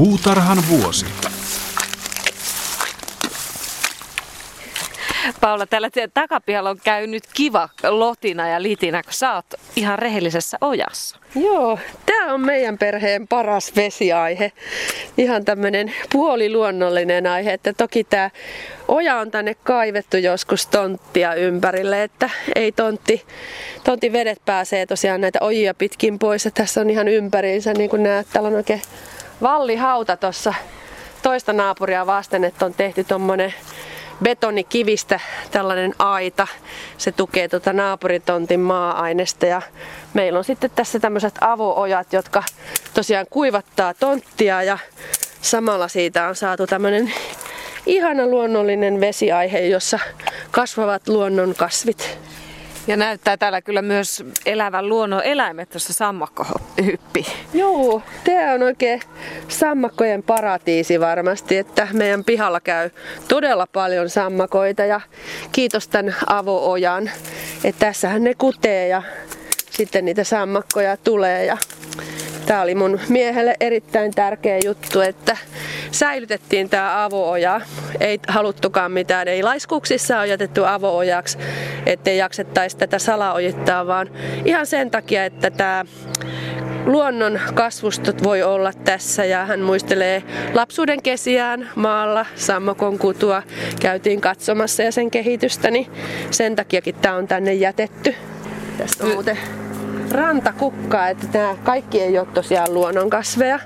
Puutarhan vuosi. Paula, täällä takapihalla on käynyt kiva lotina ja litina, kun sä oot ihan rehellisessä ojassa. Joo, tämä on meidän perheen paras vesiaihe. Ihan tämmöinen puoliluonnollinen aihe, että toki tämä oja on tänne kaivettu joskus tonttia ympärille, että ei tontti, tontti vedet pääsee tosiaan näitä ojia pitkin pois. Ja tässä on ihan ympäriinsä, niin kuin näet, täällä on oikein vallihauta tuossa toista naapuria vasten, että on tehty tuommoinen betonikivistä tällainen aita. Se tukee tuota naapuritontin maa-ainesta ja meillä on sitten tässä tämmöiset avoojat, jotka tosiaan kuivattaa tonttia ja samalla siitä on saatu tämmöinen ihana luonnollinen vesiaihe, jossa kasvavat luonnon kasvit. Ja näyttää täällä kyllä myös elävän luonnon eläimet, tuossa sammakko hyppi. Joo, tämä on oikein sammakkojen paratiisi varmasti, että meidän pihalla käy todella paljon sammakoita ja kiitos tämän avoojan, että tässähän ne kutee ja sitten niitä sammakkoja tulee ja Tämä oli mun miehelle erittäin tärkeä juttu, että säilytettiin tämä avooja. Ei haluttukaan mitään, ei laiskuksissa on jätetty avoojaksi, ettei jaksettaisi tätä salaojittaa, vaan ihan sen takia, että tämä luonnon kasvustot voi olla tässä ja hän muistelee lapsuuden kesiään maalla sammakon kutua. Käytiin katsomassa ja sen kehitystä, niin sen takiakin tämä on tänne jätetty. Tästä on muuten rantakukkaa, että tämä kaikki ei ole tosiaan luonnonkasveja,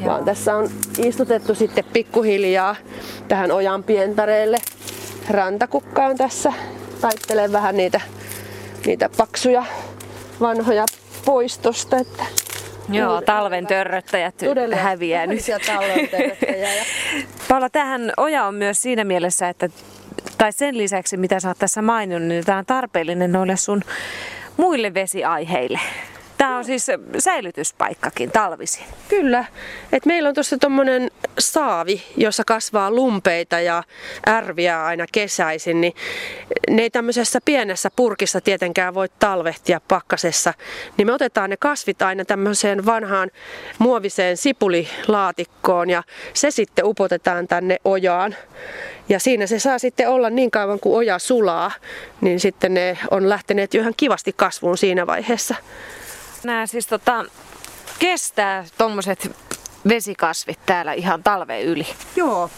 Joo. vaan tässä on istutettu sitten pikkuhiljaa tähän ojan pientareelle. Rantakukka on tässä, taittelee vähän niitä, niitä paksuja vanhoja poistosta. Että Joo, talven törröttäjät häviää nyt. Paula, tähän oja on myös siinä mielessä, että tai sen lisäksi, mitä sä oot tässä maininnut, niin tämä on tarpeellinen noille sun muille vesiaiheille. Tämä on siis säilytyspaikkakin talvisin. Kyllä. Et meillä on tuossa tuommoinen saavi, jossa kasvaa lumpeita ja ärviä aina kesäisin. Niin ne ei tämmöisessä pienessä purkissa tietenkään voi talvehtia pakkasessa. Niin me otetaan ne kasvit aina tämmöiseen vanhaan muoviseen sipulilaatikkoon ja se sitten upotetaan tänne ojaan. Ja siinä se saa sitten olla niin kauan kuin oja sulaa, niin sitten ne on lähteneet jo ihan kivasti kasvuun siinä vaiheessa. Nämä siis tota, kestää tuommoiset vesikasvit täällä ihan talven yli. Joo,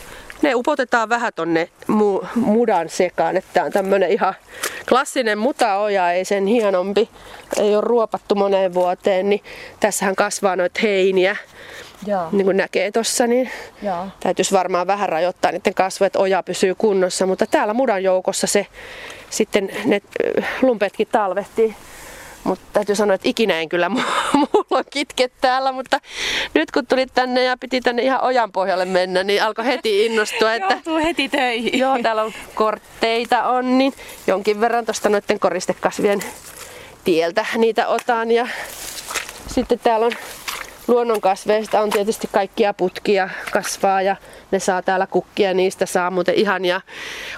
ne upotetaan vähän tonne mu- mudan sekaan, että on tämmönen ihan klassinen mutaoja, ei sen hienompi, ei ole ruopattu moneen vuoteen, niin tässähän kasvaa noita heiniä. Joo. Niin kuin näkee tuossa, niin Joo. täytyisi varmaan vähän rajoittaa niiden kasvu, että oja pysyy kunnossa, mutta täällä mudan joukossa se sitten ne lumpetkin talvehtii. Mutta täytyy sanoa, että ikinä en kyllä mulla on kitket täällä, mutta nyt kun tulit tänne ja piti tänne ihan ojan pohjalle mennä, niin alkoi heti innostua. Että, Joutuu heti töihin. Joo, täällä on kortteita on, niin jonkin verran tuosta noiden koristekasvien tieltä niitä otan. Ja sitten täällä on luonnonkasveista on tietysti kaikkia putkia kasvaa ja ne saa täällä kukkia. Niistä saa muuten ihania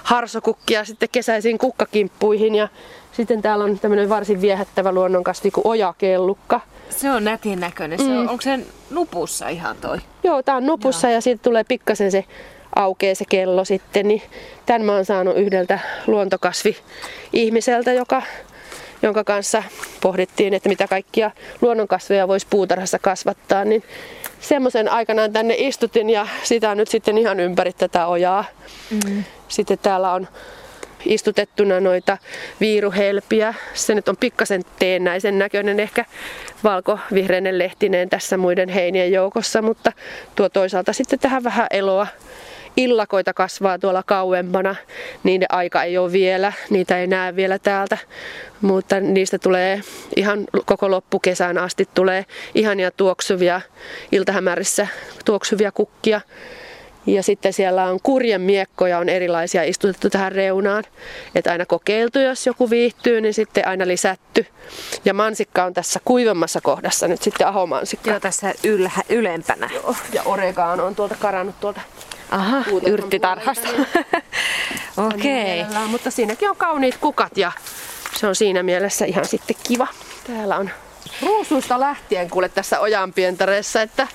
harsokukkia sitten kesäisiin kukkakimppuihin ja sitten täällä on tämmöinen varsin viehättävä luonnonkasvi kuin ojakellukka. Se on nätin näköinen. Se on, mm. Onko se nupussa ihan toi? Joo, tää on nupussa Joo. ja sitten tulee pikkasen se aukeaa se kello sitten. Niin tämän mä oon saanut yhdeltä luontokasvi-ihmiseltä, joka, jonka kanssa pohdittiin, että mitä kaikkia luonnonkasveja voisi puutarhassa kasvattaa. Niin semmoisen aikanaan tänne istutin ja sitä on nyt sitten ihan ympäri tätä ojaa. Mm. Sitten täällä on istutettuna noita viiruhelpiä. Se nyt on pikkasen teennäisen näköinen ehkä valko-vihreinen lehtinen tässä muiden heinien joukossa, mutta tuo toisaalta sitten tähän vähän eloa. Illakoita kasvaa tuolla kauempana, niiden aika ei ole vielä, niitä ei näe vielä täältä, mutta niistä tulee ihan koko loppukesän asti tulee ihania tuoksuvia, iltahämärissä tuoksuvia kukkia. Ja sitten siellä on kurjen miekkoja on erilaisia istutettu tähän reunaan. Että aina kokeiltu, jos joku viihtyy, niin sitten aina lisätty. Ja mansikka on tässä kuivemmassa kohdassa nyt sitten ahomansikka. Joo, tässä ylhä, ylempänä. Joo, ja oregaan on tuolta karannut tuolta Aha, yrttitarhasta. Okei. Okay. Mutta siinäkin on kauniit kukat ja se on siinä mielessä ihan sitten kiva. Täällä on ruusuista lähtien kuule tässä ojanpientareessa, että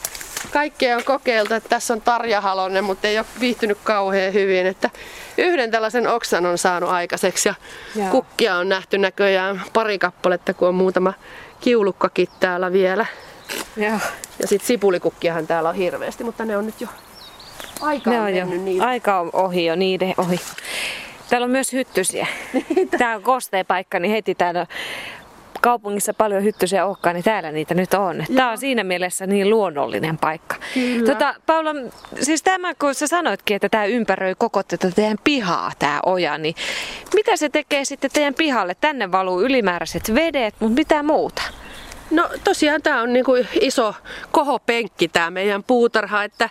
kaikkea on kokeiltu, että tässä on Tarja Halonen, mutta ei ole viihtynyt kauhean hyvin. Että yhden tällaisen oksan on saanut aikaiseksi ja Joo. kukkia on nähty näköjään pari kappaletta, kun on muutama kiulukkakin täällä vielä. Joo. Ja sitten sipulikukkiahan täällä on hirveästi, mutta ne on nyt jo aika ne on, jo. Niitä. Aika on ohi jo niiden ohi. Täällä on myös hyttysiä. Tämä on kosteen paikka, niin heti täällä kaupungissa paljon hyttysiä ohkaa, niin täällä niitä nyt on. Joo. Tämä on siinä mielessä niin luonnollinen paikka. Kyllä. Tota, Paula, siis tämä kun sä sanoitkin, että tämä ympäröi koko tätä teidän pihaa, tämä oja, niin mitä se tekee sitten teidän pihalle? Tänne valuu ylimääräiset vedet, mutta mitä muuta? No tosiaan tämä on niinku iso kohopenkki tämä meidän puutarha, että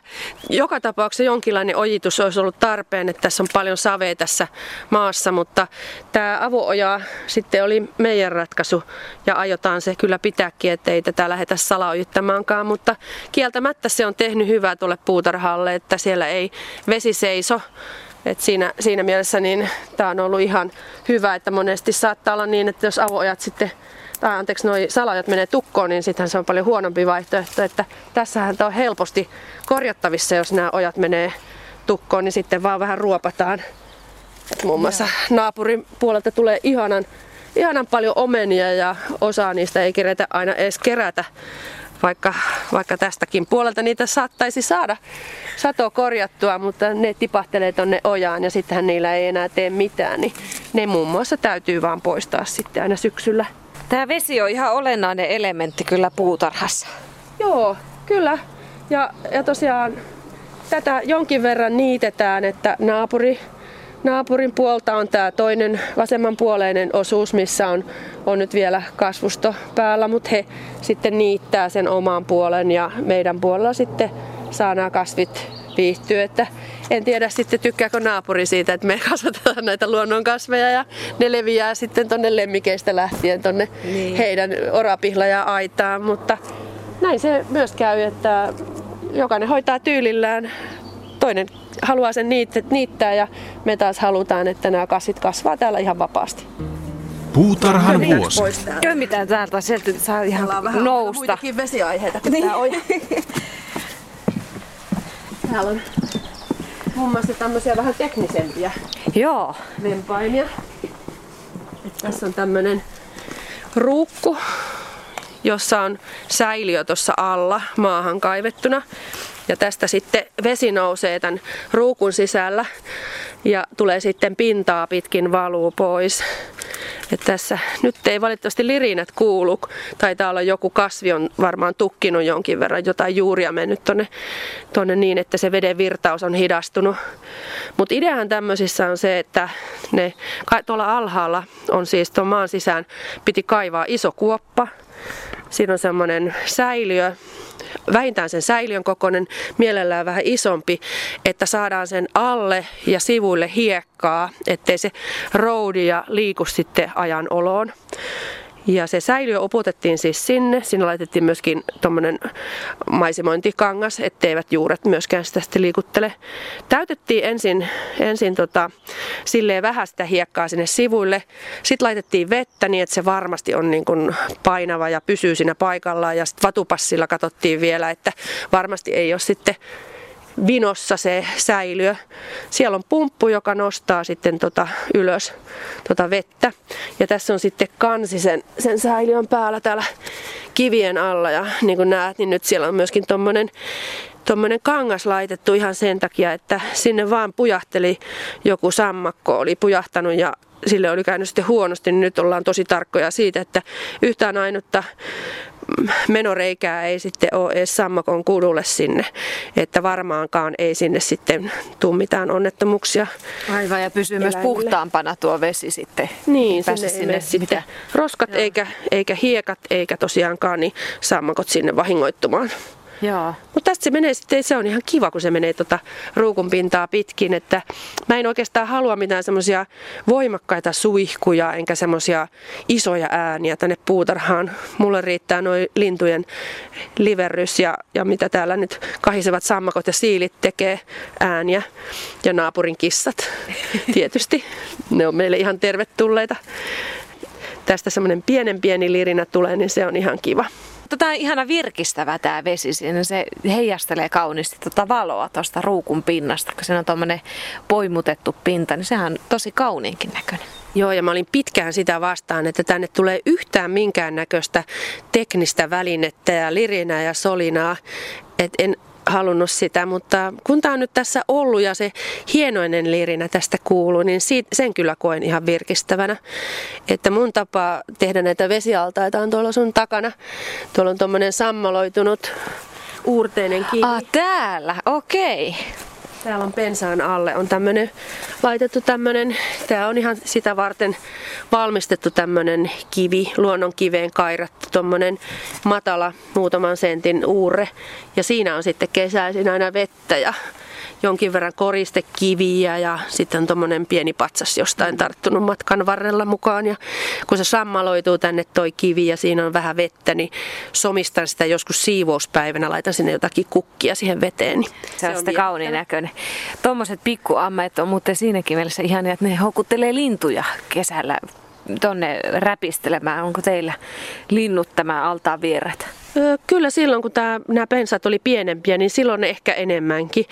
joka tapauksessa jonkinlainen ojitus olisi ollut tarpeen, että tässä on paljon savea tässä maassa, mutta tämä avooja sitten oli meidän ratkaisu ja aiotaan se kyllä pitääkin, ettei tätä lähdetä salaojittamaankaan, mutta kieltämättä se on tehnyt hyvää tuolle puutarhalle, että siellä ei vesi seiso. Et siinä, siinä mielessä niin tämä on ollut ihan hyvä, että monesti saattaa olla niin, että jos avoojat sitten tai anteeksi, noi salajat menee tukkoon, niin sitten se on paljon huonompi vaihtoehto. Että tässähän tämä on helposti korjattavissa, jos nämä ojat menee tukkoon, niin sitten vaan vähän ruopataan. Et muun muassa naapurin puolelta tulee ihanan, ihanan paljon omenia ja osa niistä ei kerätä aina edes kerätä. Vaikka, vaikka tästäkin puolelta niitä saattaisi saada sato korjattua, mutta ne tipahtelee tonne ojaan ja sittenhän niillä ei enää tee mitään. Niin ne muun muassa täytyy vaan poistaa sitten aina syksyllä. Tämä vesi on ihan olennainen elementti kyllä puutarhassa. Joo, kyllä. Ja, ja tosiaan tätä jonkin verran niitetään, että naapuri, naapurin puolta on tämä toinen vasemmanpuoleinen osuus, missä on, on nyt vielä kasvusto päällä, mutta he sitten niittää sen oman puolen ja meidän puolella sitten saa nämä kasvit viihtyä. Että en tiedä sitten tykkääkö naapuri siitä, että me kasvatetaan näitä luonnonkasveja ja ne leviää sitten tonne lemmikeistä lähtien tonne niin. heidän orapihla ja aitaan, mutta näin se myös käy, että jokainen hoitaa tyylillään. Toinen haluaa sen niittää ja me taas halutaan, että nämä kasvit kasvaa täällä ihan vapaasti. Puutarhan Kyllä vuosi. Ei mitään täältä, sieltä saa ihan vähän nousta. muitakin vesiaiheita kuin niin. Täällä on muun muassa tämmöisiä vähän teknisempiä Joo. vempaimia. Et tässä on tämmönen ruukku, jossa on säiliö tuossa alla maahan kaivettuna. Ja tästä sitten vesi nousee tämän ruukun sisällä ja tulee sitten pintaa pitkin valuu pois. Et tässä nyt ei valitettavasti lirinät kuulu. Taitaa olla joku kasvi on varmaan tukkinut jonkin verran, jotain juuria mennyt tonne, tonne niin, että se veden virtaus on hidastunut. Mutta ideahan tämmöisissä on se, että ne, tuolla alhaalla on siis tuon maan sisään piti kaivaa iso kuoppa. Siinä on semmoinen säiliö, vähintään sen säiliön kokoinen, mielellään vähän isompi, että saadaan sen alle ja sivuille hiekkaa, ettei se roudi ja liiku sitten ajan oloon. Ja se säiliö upotettiin siis sinne. Sinne laitettiin myöskin tuommoinen maisemointikangas, etteivät juuret myöskään sitä sitten liikuttele. Täytettiin ensin, ensin tota, silleen vähän sitä hiekkaa sinne sivuille. Sitten laitettiin vettä niin, että se varmasti on niin kuin painava ja pysyy siinä paikallaan. Ja sitten vatupassilla katsottiin vielä, että varmasti ei ole sitten vinossa se säiliö. Siellä on pumppu, joka nostaa sitten tota ylös tota vettä. Ja tässä on sitten kansi sen, sen säiliön päällä täällä kivien alla. Ja niin kuin näet, niin nyt siellä on myöskin tommonen tuommoinen kangas laitettu ihan sen takia, että sinne vaan pujahteli joku sammakko, oli pujahtanut ja sille oli käynyt sitten huonosti, nyt ollaan tosi tarkkoja siitä, että yhtään ainutta menoreikää ei sitten ole edes sammakon kudulle sinne, että varmaankaan ei sinne sitten tule mitään onnettomuuksia. Aivan ja pysyy eläimille. myös puhtaampana tuo vesi sitten. Niin, sinne, sinne sitten roskat eikä, eikä hiekat eikä tosiaankaan niin sammakot sinne vahingoittumaan. Mutta tästä se menee sitten, se on ihan kiva, kun se menee tota ruukun pintaa pitkin, että mä en oikeastaan halua mitään semmoisia voimakkaita suihkuja, enkä semmoisia isoja ääniä tänne puutarhaan. Mulle riittää noin lintujen liverrys ja, ja mitä täällä nyt kahisevat sammakot ja siilit tekee ääniä ja naapurin kissat tietysti. Ne on meille ihan tervetulleita. Tästä semmoinen pienen pieni lirinä tulee, niin se on ihan kiva. Tota on ihana virkistävä tämä vesi siinä. Se heijastelee kauniisti tuota valoa tuosta ruukun pinnasta, kun siinä on tuommoinen poimutettu pinta, niin sehän on tosi kauniinkin näköinen. Joo, ja mä olin pitkään sitä vastaan, että tänne tulee yhtään minkäännäköistä teknistä välinettä ja lirinää ja solinaa. Et en halunnut sitä, mutta kun tämä on nyt tässä ollut ja se hienoinen lirinä tästä kuuluu, niin siitä, sen kyllä koen ihan virkistävänä. Että mun tapa tehdä näitä vesialtaita on tuolla sun takana. Tuolla on tuommoinen sammaloitunut uurteinen kivi. Ah, täällä, okei. Okay. Täällä on pensaan alle on tämmönen, laitettu tämmönen, tää on ihan sitä varten valmistettu tämmönen kivi, luonnon kiveen kairattu tommonen matala muutaman sentin uurre. Ja siinä on sitten kesäisin aina vettä ja jonkin verran koristekiviä ja sitten on tuommoinen pieni patsas jostain tarttunut matkan varrella mukaan. Ja kun se sammaloituu tänne toi kivi ja siinä on vähän vettä, niin somistan sitä joskus siivouspäivänä, laitan sinne jotakin kukkia siihen veteen. Niin se, on sitä kauniin näköinen. Tuommoiset pikkuammeet on muuten siinäkin mielessä ihania, että ne houkuttelee lintuja kesällä tonne räpistelemään. Onko teillä linnut tämä altaan vierät? Kyllä silloin, kun tämä, nämä pensat oli pienempiä, niin silloin ne ehkä enemmänkin.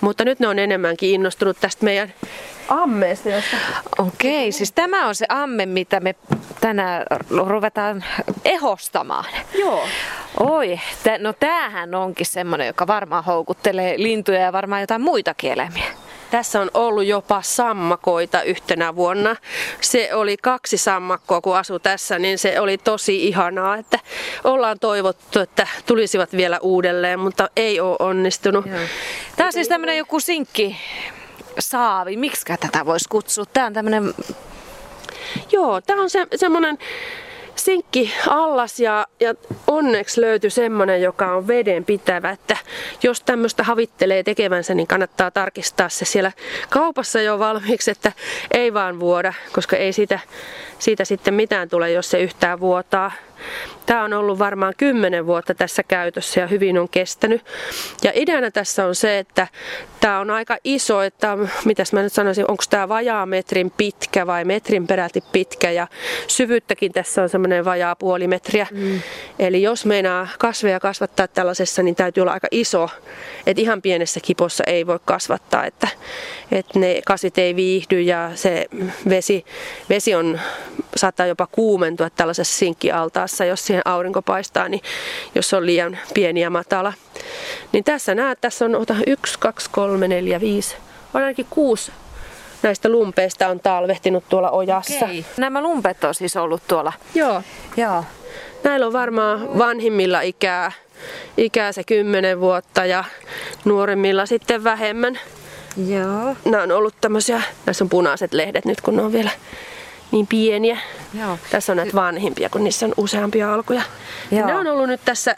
Mutta nyt ne on enemmänkin innostunut tästä meidän ammeesta. Josta... Okei, siis tämä on se amme, mitä me tänään ruvetaan ehostamaan. Joo. Oi, no tämähän onkin semmoinen, joka varmaan houkuttelee lintuja ja varmaan jotain muitakin eläimiä. Tässä on ollut jopa sammakoita yhtenä vuonna. Se oli kaksi sammakkoa, kun asu tässä, niin se oli tosi ihanaa, että ollaan toivottu, että tulisivat vielä uudelleen, mutta ei ole onnistunut. Joo. Tämä on siis tämmöinen joku sinkki saavi. Miksi tätä voisi kutsua? Tämä on tämmöinen... Joo, tämä on se, semmoinen sinkki allas ja, ja onneksi löytyi semmonen, joka on veden pitävä, että jos tämmöistä havittelee tekevänsä, niin kannattaa tarkistaa se siellä kaupassa jo valmiiksi, että ei vaan vuoda, koska ei siitä, siitä sitten mitään tule, jos se yhtään vuotaa. Tämä on ollut varmaan kymmenen vuotta tässä käytössä ja hyvin on kestänyt. Ja ideana tässä on se, että tämä on aika iso, että mitäs mä nyt sanoisin, onko tämä vajaa metrin pitkä vai metrin peräti pitkä ja syvyyttäkin tässä on semmoinen vajaa puoli metriä. Mm. Eli jos meinaa kasveja kasvattaa tällaisessa, niin täytyy olla aika iso. Että ihan pienessä kipossa ei voi kasvattaa, että, että ne kasvit ei viihdy ja se vesi, vesi on, saattaa jopa kuumentua tällaisessa sinkkialtaassa, jos siihen aurinko paistaa, niin jos on liian pieni ja matala. Niin tässä näet, tässä on ota, 1, 2, 3, 4, 5, on ainakin kuusi näistä lumpeista on talvehtinut tuolla ojassa. Okei. Nämä lumpet on siis ollut tuolla? Joo. Joo. Näillä on varmaan vanhimmilla ikää, ikää se 10 vuotta ja nuoremmilla sitten vähemmän. Joo. Nämä on ollut tämmöisiä, näissä on punaiset lehdet nyt kun ne on vielä niin pieniä. Joo. Tässä on näitä vanhimpia, kun niissä on useampia alkuja. Joo. Ne on ollut nyt tässä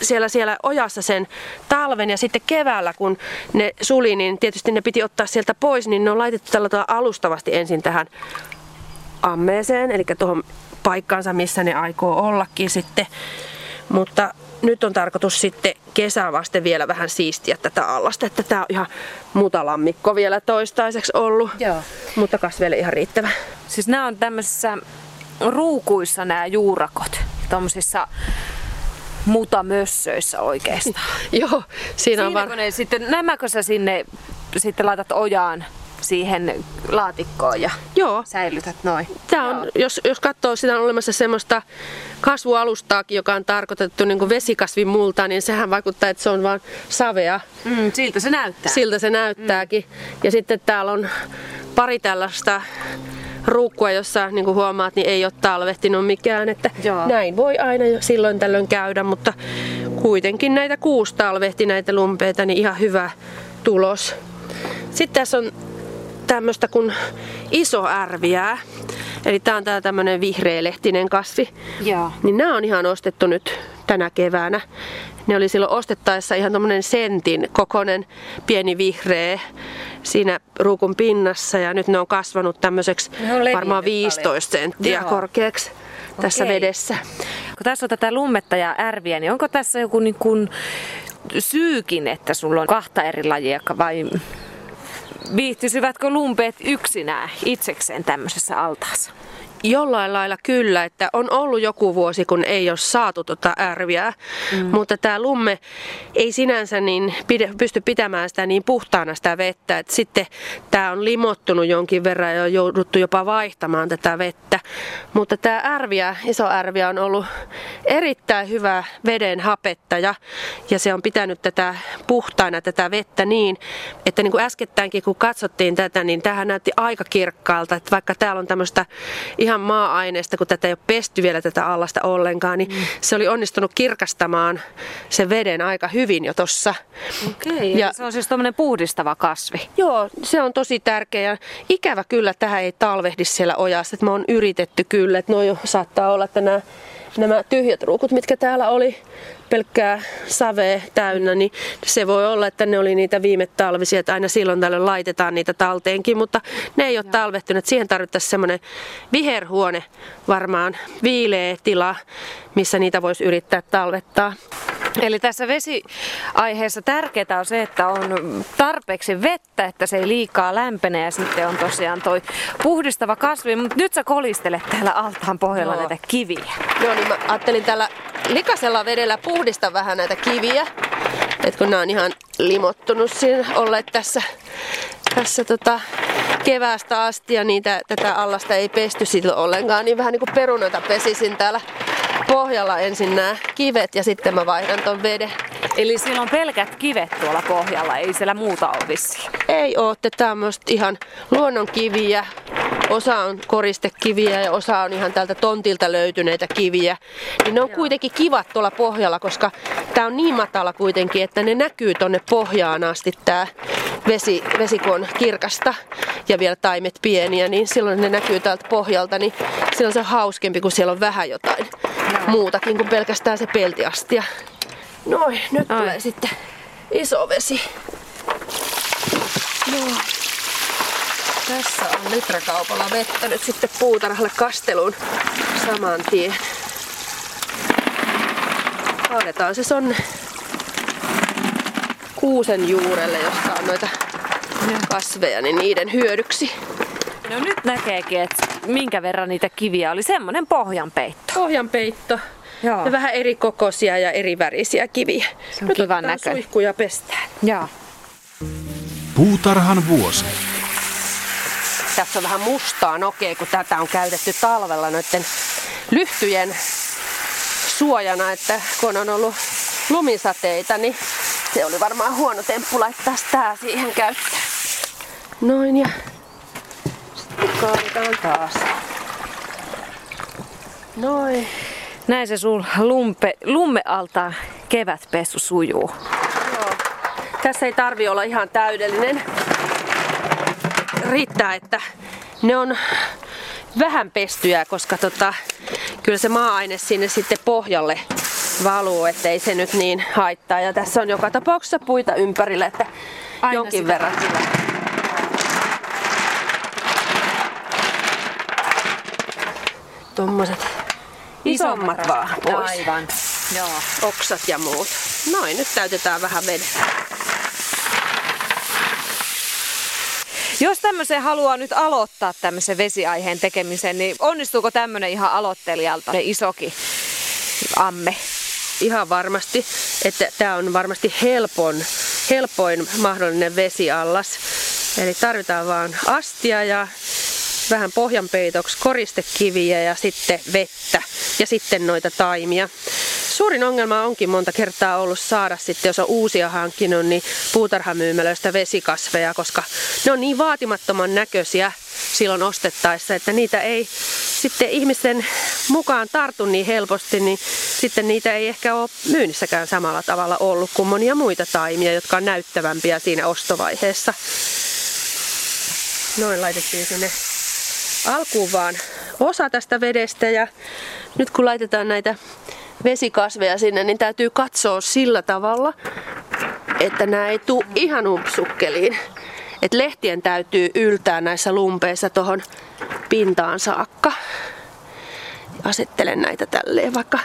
siellä, siellä ojassa sen talven ja sitten keväällä, kun ne suli, niin tietysti ne piti ottaa sieltä pois, niin ne on laitettu tällä alustavasti ensin tähän ammeeseen, eli tuohon paikkaansa, missä ne aikoo ollakin sitten. Mutta nyt on tarkoitus sitten kesää vasten vielä vähän siistiä tätä allasta, että tää on ihan mutalammikko vielä toistaiseksi ollut. Joo. Mutta kas vielä ihan riittävä. Siis nämä on tämmöisissä ruukuissa nämä juurakot, tommosissa mutamössöissä oikeastaan. Joo, siinä, siinä on var... ne sitten, nämäkö sä sinne sitten laitat ojaan siihen laatikkoon ja Joo. säilytät noin. Tämä on, jos, jos katsoo, sitä on olemassa semmoista kasvualustaakin, joka on tarkoitettu niin vesikasvin multa, niin sehän vaikuttaa, että se on vain savea. Mm, siltä se näyttää. Siltä se näyttääkin. Mm. Ja sitten täällä on pari tällaista ruukkua, jossa niin kuin huomaat, niin ei ole talvehtinut mikään. Että Joo. näin voi aina silloin tällöin käydä, mutta kuitenkin näitä kuusi talvehti näitä lumpeita, niin ihan hyvä tulos. Sitten tässä on tämmöistä kuin iso ärviää. Eli tää on tää tämmönen vihreälehtinen kasvi. Joo. Niin nämä on ihan ostettu nyt tänä keväänä. Ne oli silloin ostettaessa ihan tommonen sentin kokonen pieni vihreä siinä ruukun pinnassa ja nyt ne on kasvanut tämmöiseksi varmaan 15 paljon. senttiä Joo. korkeaksi tässä Okei. vedessä. Kun tässä on tätä lummetta ja ärviä, niin onko tässä joku niin kuin syykin, että sulla on kahta eri lajia vai viihtyisivätkö lumpeet yksinään itsekseen tämmöisessä altaassa? Jollain lailla kyllä, että on ollut joku vuosi, kun ei ole saatu tota ärviää, mm. mutta tämä lumme ei sinänsä niin pide, pysty pitämään sitä niin puhtaana sitä vettä, että sitten tämä on limottunut jonkin verran ja on jouduttu jopa vaihtamaan tätä vettä. Mutta tämä ärviä, iso ärviä on ollut erittäin hyvä veden hapettaja ja se on pitänyt tätä puhtaana tätä vettä niin, että niin kuin äskettäinkin kun katsottiin tätä, niin tähän näytti aika kirkkaalta, että vaikka täällä on tämmöistä ihan maa-aineesta, kun tätä ei ole pesty vielä tätä allasta ollenkaan, niin mm. se oli onnistunut kirkastamaan sen veden aika hyvin jo tossa. Okei, ja se on siis tämmöinen puhdistava kasvi. Joo, se on tosi tärkeä ja ikävä kyllä tähän ei talvehdi siellä ojassa. Että mä oon yritetty kyllä, että no jo saattaa olla, että nämä nämä tyhjät ruukut, mitkä täällä oli pelkkää savea täynnä, niin se voi olla, että ne oli niitä viime talvisia, että aina silloin tällöin laitetaan niitä talteenkin, mutta ne ei ole talvehtuneet. Siihen tarvittaisiin semmoinen viherhuone, varmaan viileä tila, missä niitä voisi yrittää talvettaa. Eli tässä vesiaiheessa tärkeää on se, että on tarpeeksi vettä, että se ei liikaa lämpene ja sitten on tosiaan toi puhdistava kasvi. Mutta nyt sä kolistelet täällä altaan pohjalla Joo. näitä kiviä. Joo, niin mä ajattelin tällä likasella vedellä puhdista vähän näitä kiviä. Et kun nämä on ihan limottunut siinä olleet tässä, tässä tota, keväästä asti ja niitä, tätä allasta ei pesty silloin ollenkaan, niin vähän niin kuin perunoita pesisin täällä pohjalla ensin nämä kivet ja sitten mä vaihdan ton veden. Eli siinä on pelkät kivet tuolla pohjalla, ei siellä muuta ole vissiin? Ei oo, tämmöistä ihan luonnon kiviä. Osa on koristekiviä ja osa on ihan tältä tontilta löytyneitä kiviä. Niin ne on Joo. kuitenkin kivat tuolla pohjalla, koska tää on niin matala kuitenkin, että ne näkyy tonne pohjaan asti tää vesi, vesi kun on kirkasta ja vielä taimet pieniä, niin silloin ne näkyy täältä pohjalta, niin silloin se on hauskempi, kun siellä on vähän jotain muutakin kuin pelkästään se peltiastia. Noin, nyt Ai. tulee sitten iso vesi. Joo. Tässä on litrakaupalla vettä nyt sitten puutarhalle kasteluun saman tien. Kaadetaan se sonne kuusen juurelle, jossa on noita kasveja, niin niiden hyödyksi. No nyt näkeekin, että minkä verran niitä kiviä oli. Semmoinen pohjanpeitto. Pohjanpeitto. Joo. Ja vähän eri kokoisia ja eri värisiä kiviä. Se on nyt kivan näköinen. suihkuja pestään. Joo. Puutarhan vuosi. Tässä on vähän mustaa nokea, kun tätä on käytetty talvella noiden lyhtyjen suojana, että kun on ollut lumisateita, niin se oli varmaan huono temppu laittaa tää siihen käyttöön. Noin ja Kaadetaan taas. Noin. Näin se sun lumpe, lummealta kevätpesu sujuu. Joo. Tässä ei tarvi olla ihan täydellinen. Riittää, että ne on vähän pestyjä, koska tota, kyllä se maa-aine sinne sitten pohjalle valuu, ettei se nyt niin haittaa. Ja tässä on joka tapauksessa puita ympärillä, että Aina jonkin verran kyllä. tuommoiset isommat, isommat vaan pois. Aivan, joo. Oksat ja muut. Noin, nyt täytetään vähän vedellä. Jos tämmöisen haluaa nyt aloittaa tämmöisen vesiaiheen tekemisen, niin onnistuuko tämmöinen ihan aloittelijalta, ne isoki amme? Ihan varmasti, että tämä on varmasti helpon, helpoin mahdollinen vesiallas. Eli tarvitaan vaan astia ja vähän pohjanpeitoksi koristekiviä ja sitten vettä ja sitten noita taimia. Suurin ongelma onkin monta kertaa ollut saada sitten, jos on uusia hankkinut, niin puutarhamyymälöistä vesikasveja, koska ne on niin vaatimattoman näköisiä silloin ostettaessa, että niitä ei sitten ihmisten mukaan tartu niin helposti, niin sitten niitä ei ehkä ole myynnissäkään samalla tavalla ollut kuin monia muita taimia, jotka on näyttävämpiä siinä ostovaiheessa. Noin laitettiin sinne alkuun vaan osa tästä vedestä ja nyt kun laitetaan näitä vesikasveja sinne, niin täytyy katsoa sillä tavalla, että nämä ei tule ihan umpsukkeliin. Et lehtien täytyy yltää näissä lumpeissa tuohon pintaan saakka. Asettelen näitä tälleen vaikka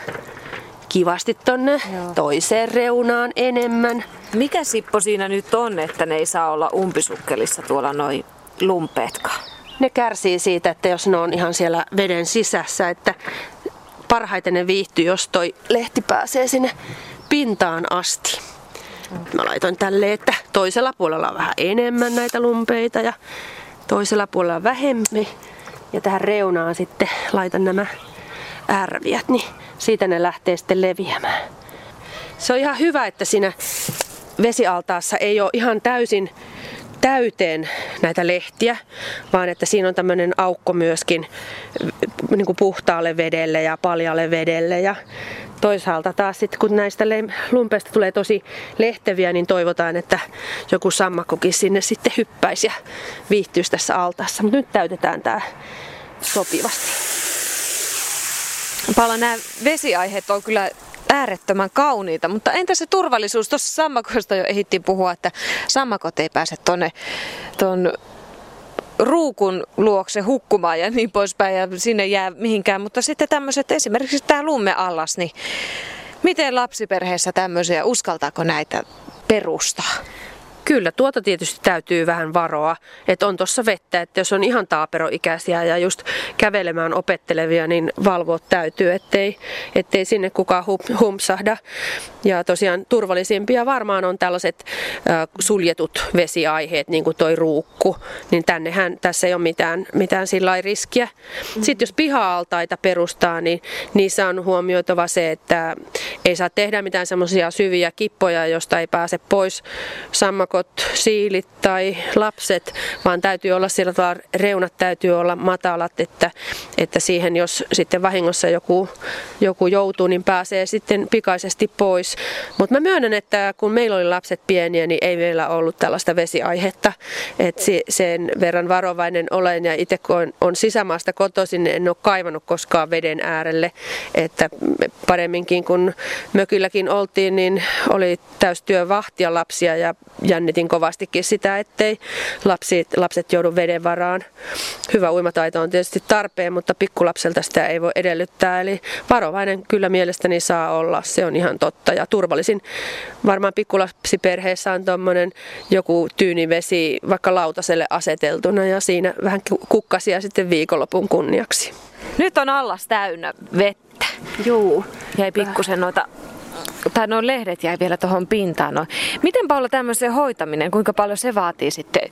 kivasti tonne Joo. toiseen reunaan enemmän. Mikä Sippo siinä nyt on, että ne ei saa olla umpisukkelissa tuolla noin lumpeetkaan? ne kärsii siitä, että jos ne on ihan siellä veden sisässä, että parhaiten ne viihtyy, jos toi lehti pääsee sinne pintaan asti. Mä laitoin tälle, että toisella puolella on vähän enemmän näitä lumpeita ja toisella puolella vähemmän. Ja tähän reunaan sitten laitan nämä ärviät, niin siitä ne lähtee sitten leviämään. Se on ihan hyvä, että siinä vesialtaassa ei ole ihan täysin täyteen näitä lehtiä, vaan että siinä on tämmöinen aukko myöskin niin kuin puhtaalle vedelle ja paljalle vedelle. Ja toisaalta taas sitten kun näistä lumpeista tulee tosi lehteviä, niin toivotaan, että joku sammakkokin sinne sitten hyppäisi ja viihtyisi tässä altaassa. Mutta nyt täytetään tämä sopivasti. Paula, nämä vesiaiheet on kyllä äärettömän kauniita, mutta entä se turvallisuus? Tuossa sammakoista jo ehittiin puhua, että sammakot ei pääse tuonne ton ruukun luokse hukkumaan ja niin poispäin ja sinne jää mihinkään, mutta sitten tämmöiset esimerkiksi tämä lummeallas, niin miten lapsiperheessä tämmöisiä, uskaltaako näitä perustaa? Kyllä, tuota tietysti täytyy vähän varoa, että on tuossa vettä, että jos on ihan taaperoikäisiä ja just kävelemään opettelevia, niin valvoa täytyy, ettei, ettei sinne kukaan humpsahda. Ja tosiaan turvallisimpia varmaan on tällaiset äh, suljetut vesiaiheet, niin kuin toi ruukku, niin tännehän tässä ei ole mitään, mitään sillä riskiä. Sitten jos piha-altaita perustaa, niin niissä on huomioitava se, että ei saa tehdä mitään semmoisia syviä kippoja, josta ei pääse pois sammakot ukot, siilit tai lapset, vaan täytyy olla sillä tavalla, reunat täytyy olla matalat, että, että siihen jos sitten vahingossa joku, joku joutuu, niin pääsee sitten pikaisesti pois. Mutta mä myönnän, että kun meillä oli lapset pieniä, niin ei meillä ollut tällaista vesiaihetta. Että sen verran varovainen olen ja itse kun on, sisämaasta kotoisin, niin en ole kaivannut koskaan veden äärelle. Että paremminkin kun mökilläkin oltiin, niin oli täystyö vahtia lapsia ja jännitin kovastikin sitä, ettei lapset, lapset joudu veden varaan. Hyvä uimataito on tietysti tarpeen, mutta pikkulapselta sitä ei voi edellyttää. Eli varovainen kyllä mielestäni saa olla, se on ihan totta. Ja turvallisin varmaan pikkulapsiperheessä on tuommoinen joku tyynivesi vaikka lautaselle aseteltuna ja siinä vähän kukkasia sitten viikonlopun kunniaksi. Nyt on allas täynnä vettä. Juu. Jäi pikkusen noita tai nuo lehdet jäi vielä tuohon pintaan. No. Miten paljon tämmöisen hoitaminen, kuinka paljon se vaatii sitten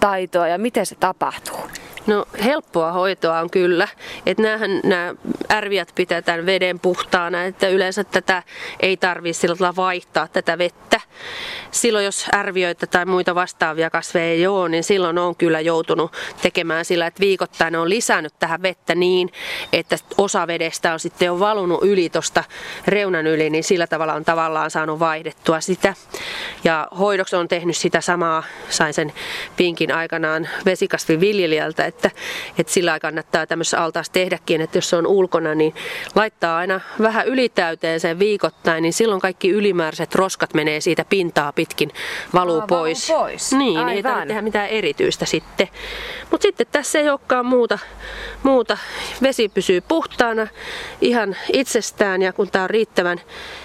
taitoa ja miten se tapahtuu? No helppoa hoitoa on kyllä. Että nämä ärviät pitää tämän veden puhtaana, että yleensä tätä ei tarvitse sillä vaihtaa tätä vettä. Silloin jos ärviöitä tai muita vastaavia kasveja ei ole, niin silloin on kyllä joutunut tekemään sillä, että viikoittain on lisännyt tähän vettä niin, että osa vedestä on sitten jo valunut yli tuosta reunan yli, niin sillä tavalla on tavallaan saanut vaihdettua sitä. Ja hoidoksi on tehnyt sitä samaa, sain sen pinkin aikanaan vesikasviviljelijältä, että, että sillä kannattaa tämmöisessä altaassa tehdäkin, että jos se on ulkona, niin laittaa aina vähän ylitäyteen sen viikoittain, niin silloin kaikki ylimääräiset roskat menee siitä pintaa pitkin, valuu Aa, pois. Valuu pois. Niin, Aivan. ei tarvitse tehdä mitään erityistä sitten. Mutta sitten tässä ei olekaan muuta, muuta. Vesi pysyy puhtaana ihan itsestään ja kun tämä on riittävän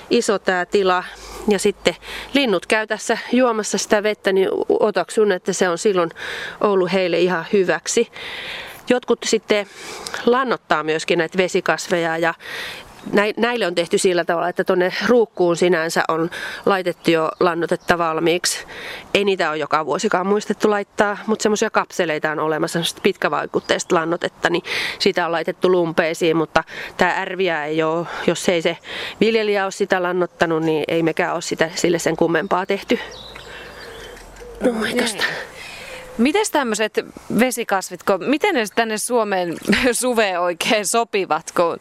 iso tämä tila, ja sitten linnut käy tässä juomassa sitä vettä, niin otaksun, että se on silloin ollut heille ihan hyväksi. Jotkut sitten lannottaa myöskin näitä vesikasveja ja näille on tehty sillä tavalla, että tuonne ruukkuun sinänsä on laitettu jo lannotetta valmiiksi. Ei niitä ole joka vuosikaan muistettu laittaa, mutta semmoisia kapseleita on olemassa, pitkävaikutteista lannotetta, niin sitä on laitettu lumpeisiin, mutta tämä ärviä ei ole, jos ei se viljelijä ole sitä lannottanut, niin ei mekään ole sitä sille sen kummempaa tehty. No, Miten tämmöiset vesikasvit, miten ne tänne Suomeen suveen oikein sopivat, kun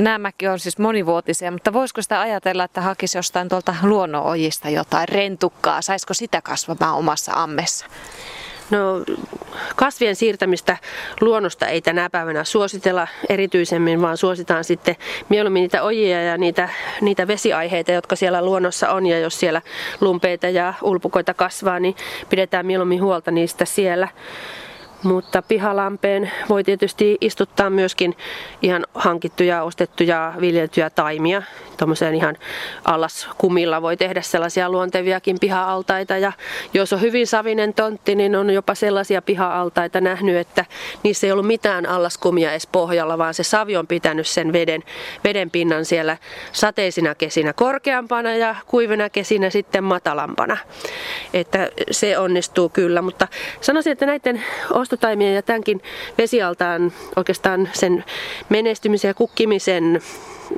nämäkin on siis monivuotisia, mutta voisiko sitä ajatella, että hakisi jostain tuolta luonnonojista jotain rentukkaa? Saisiko sitä kasvamaan omassa ammessa? No kasvien siirtämistä luonnosta ei tänä päivänä suositella erityisemmin, vaan suositaan sitten mieluummin niitä ojia ja niitä, niitä vesiaiheita, jotka siellä luonnossa on. Ja jos siellä lumpeita ja ulpukoita kasvaa, niin pidetään mieluummin huolta niistä siellä. Mutta pihalampeen voi tietysti istuttaa myöskin ihan hankittuja, ostettuja, viljeltyjä taimia. Tuommoiseen ihan allaskumilla voi tehdä sellaisia luonteviakin piha-altaita. Ja jos on hyvin savinen tontti, niin on jopa sellaisia piha-altaita nähnyt, että niissä ei ollut mitään allaskumia edes pohjalla, vaan se savi on pitänyt sen veden, veden pinnan siellä sateisina kesinä korkeampana ja kuivina kesinä sitten matalampana. Että se onnistuu kyllä, mutta sanoisin, että näiden ostotaimien ja tämänkin vesialtaan oikeastaan sen menestymisen ja kukkimisen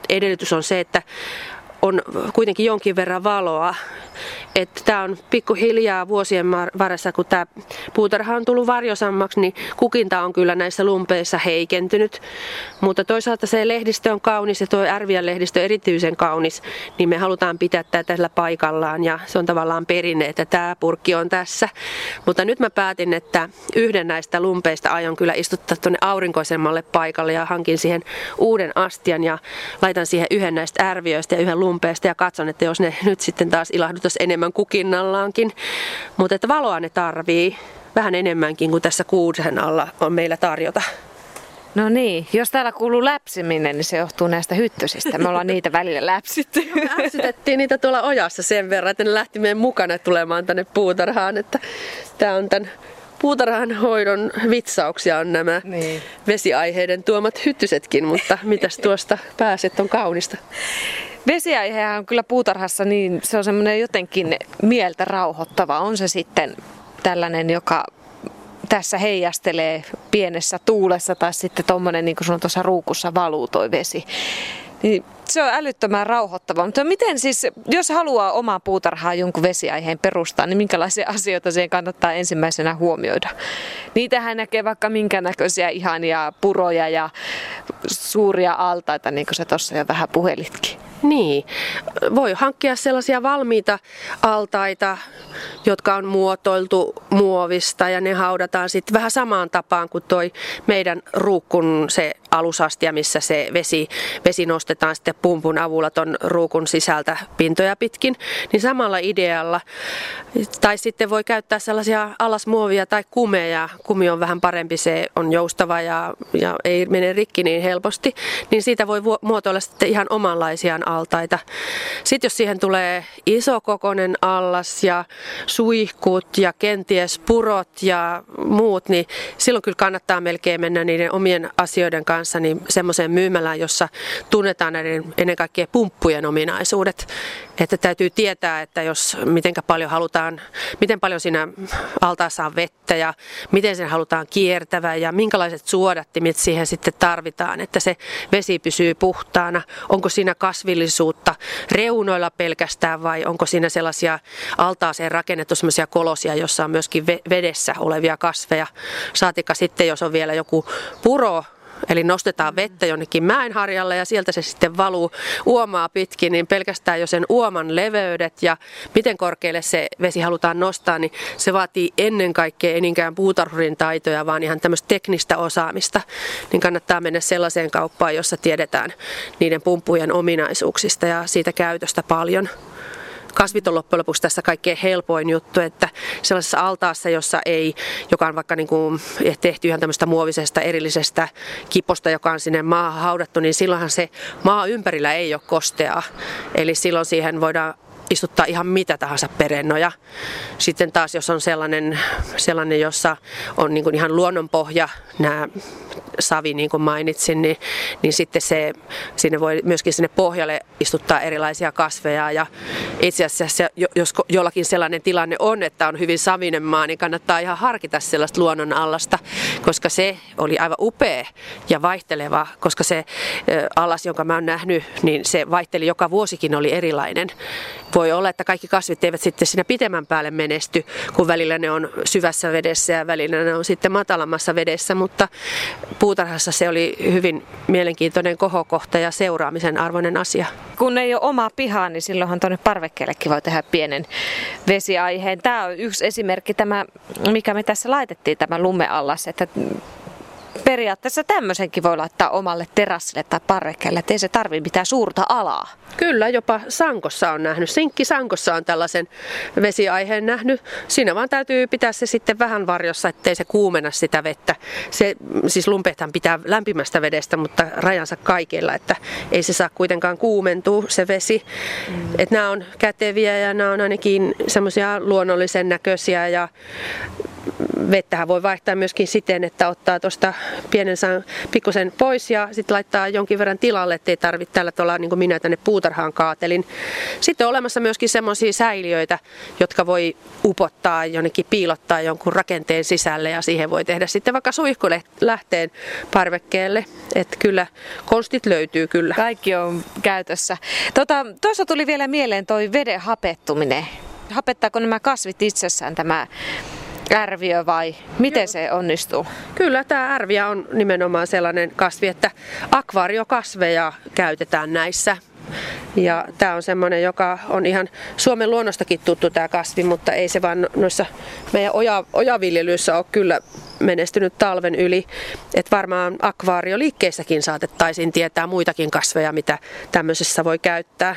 edellytys on se, että on kuitenkin jonkin verran valoa että tämä on pikkuhiljaa vuosien varressa, kun tämä puutarha on tullut varjosammaksi, niin kukinta on kyllä näissä lumpeissa heikentynyt. Mutta toisaalta se lehdistö on kaunis ja tuo Ärviän lehdistö erityisen kaunis, niin me halutaan pitää tätä tällä paikallaan ja se on tavallaan perinne, että tämä purkki on tässä. Mutta nyt mä päätin, että yhden näistä lumpeista aion kyllä istuttaa tuonne aurinkoisemmalle paikalle ja hankin siihen uuden astian ja laitan siihen yhden näistä ärviöistä ja yhden lumpeista ja katson, että jos ne nyt sitten taas ilahduttaisi enemmän enemmän kukinnallaankin. Mutta että valoa ne tarvii vähän enemmänkin kuin tässä kuusen alla on meillä tarjota. No niin, jos täällä kuuluu läpsiminen, niin se johtuu näistä hyttysistä. Me ollaan niitä välillä läpsitty. Läpsitettiin niitä tuolla ojassa sen verran, että ne lähti meidän mukana tulemaan tänne puutarhaan. Että tämä on tämän puutarhan hoidon vitsauksia on nämä niin. vesiaiheiden tuomat hyttysetkin, mutta mitäs tuosta pääset on kaunista. Vesiaihehan on kyllä puutarhassa niin, se on semmoinen jotenkin mieltä rauhoittava. On se sitten tällainen, joka tässä heijastelee pienessä tuulessa tai sitten tuommoinen, niin kuin sun tuossa ruukussa valuu toi vesi. Niin se on älyttömän rauhoittava. Mutta miten siis, jos haluaa omaa puutarhaa jonkun vesiaiheen perustaa, niin minkälaisia asioita siihen kannattaa ensimmäisenä huomioida? Niitähän näkee vaikka minkä näköisiä ihania puroja ja suuria altaita, niin kuin sä tuossa jo vähän puhelitkin. Niin, voi hankkia sellaisia valmiita altaita, jotka on muotoiltu muovista ja ne haudataan sitten vähän samaan tapaan kuin toi meidän ruukkun se alusastia, missä se vesi, vesi nostetaan sitten pumpun avulla ton ruukun sisältä pintoja pitkin, niin samalla idealla. Tai sitten voi käyttää sellaisia alasmuovia tai kumeja. Kumi on vähän parempi, se on joustava ja, ja ei mene rikki niin helposti, niin siitä voi muotoilla sitten ihan omanlaisiaan altaita. Sitten jos siihen tulee iso kokonen allas ja suihkut ja kenties purot ja muut, niin silloin kyllä kannattaa melkein mennä niiden omien asioiden kanssa niin semmoiseen myymälään, jossa tunnetaan näiden ennen kaikkea pumppujen ominaisuudet. Että täytyy tietää, että jos miten paljon halutaan, miten paljon siinä altaassa on vettä ja miten sen halutaan kiertävä ja minkälaiset suodattimet siihen sitten tarvitaan, että se vesi pysyy puhtaana. Onko siinä kasvillisuutta reunoilla pelkästään vai onko siinä sellaisia altaaseen rakennettu sellaisia kolosia, jossa on myöskin vedessä olevia kasveja. Saatika sitten, jos on vielä joku puro Eli nostetaan vettä jonnekin mäenharjalle ja sieltä se sitten valuu uomaa pitkin, niin pelkästään jo sen uoman leveydet ja miten korkealle se vesi halutaan nostaa, niin se vaatii ennen kaikkea eninkään puutarhurin taitoja, vaan ihan tämmöistä teknistä osaamista. Niin kannattaa mennä sellaiseen kauppaan, jossa tiedetään niiden pumppujen ominaisuuksista ja siitä käytöstä paljon kasvit on loppujen lopuksi tässä kaikkein helpoin juttu, että sellaisessa altaassa, jossa ei, joka on vaikka niin kuin tehty ihan tämmöistä muovisesta erillisestä kiposta, joka on sinne maahan haudattu, niin silloinhan se maa ympärillä ei ole kosteaa. Eli silloin siihen voidaan istuttaa ihan mitä tahansa perennoja. Sitten taas jos on sellainen, sellainen jossa on niin kuin ihan luonnonpohja, nämä savi niin kuin mainitsin, niin, niin sitten se, sinne voi myöskin sinne pohjalle istuttaa erilaisia kasveja ja itse asiassa jos jollakin sellainen tilanne on, että on hyvin savinen maa, niin kannattaa ihan harkita sellaista luonnon allasta, koska se oli aivan upea ja vaihteleva, koska se allas, jonka mä oon nähnyt, niin se vaihteli joka vuosikin oli erilainen. Voi olla, että kaikki kasvit eivät sitten siinä pitemmän päälle menesty, kun välillä ne on syvässä vedessä ja välillä ne on sitten matalammassa vedessä, mutta puutarhassa se oli hyvin mielenkiintoinen kohokohta ja seuraamisen arvoinen asia. Kun ei ole omaa pihaa, niin silloinhan tuonne parvekkeellekin voi tehdä pienen vesiaiheen. Tämä on yksi esimerkki, tämä, mikä me tässä laitettiin, tämä lumeallas, että periaatteessa tämmöisenkin voi laittaa omalle terassille tai parvekkeelle, että ei se tarvi mitään suurta alaa. Kyllä, jopa sankossa on nähnyt. Sinkki sankossa on tällaisen vesiaiheen nähnyt. Siinä vaan täytyy pitää se sitten vähän varjossa, ettei se kuumena sitä vettä. Se, siis lumpeethan pitää lämpimästä vedestä, mutta rajansa kaikilla, että ei se saa kuitenkaan kuumentua se vesi. Mm. Et nämä on käteviä ja nämä on ainakin semmoisia luonnollisen näköisiä ja vettähän voi vaihtaa myöskin siten, että ottaa tuosta pienen saan pikkusen pois ja sitten laittaa jonkin verran tilalle, ettei tarvitse tällä tavalla niin kuin minä tänne puutarhaan kaatelin. Sitten on olemassa myöskin semmoisia säiliöitä, jotka voi upottaa jonnekin piilottaa jonkun rakenteen sisälle ja siihen voi tehdä sitten vaikka suihkulähteen parvekkeelle. Että kyllä konstit löytyy kyllä. Kaikki on käytössä. Tota, tuossa tuli vielä mieleen toi veden hapettuminen. Hapettaako nämä kasvit itsessään tämä ärviö vai miten se onnistuu? Kyllä tämä ärviö on nimenomaan sellainen kasvi, että akvaariokasveja käytetään näissä. Ja tämä on semmoinen, joka on ihan Suomen luonnostakin tuttu tämä kasvi, mutta ei se vaan noissa meidän oja, ojaviljelyissä ole kyllä menestynyt talven yli. Että varmaan akvaarioliikkeessäkin saatettaisiin tietää muitakin kasveja, mitä tämmöisessä voi käyttää.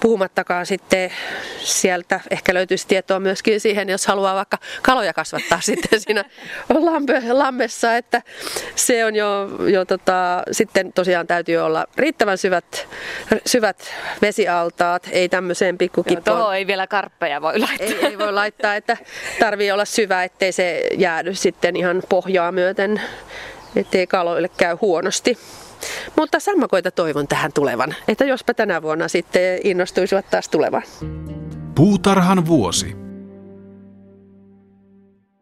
Puhumattakaan sitten sieltä ehkä löytyisi tietoa myöskin siihen, jos haluaa vaikka kaloja kasvattaa sitten siinä lampe, lammessa, että se on jo, jo tota, sitten tosiaan täytyy olla riittävän syvät, syvät vesialtaat, ei tämmöiseen pikkukippoon. Joo, ei vielä karppeja voi laittaa. Ei, ei voi laittaa, että tarvii olla syvä, ettei se jäädy sitten ihan ihan pohjaa myöten, ettei kaloille käy huonosti. Mutta sammakoita toivon tähän tulevan, että jospa tänä vuonna sitten innostuisivat taas tulevan. Puutarhan vuosi.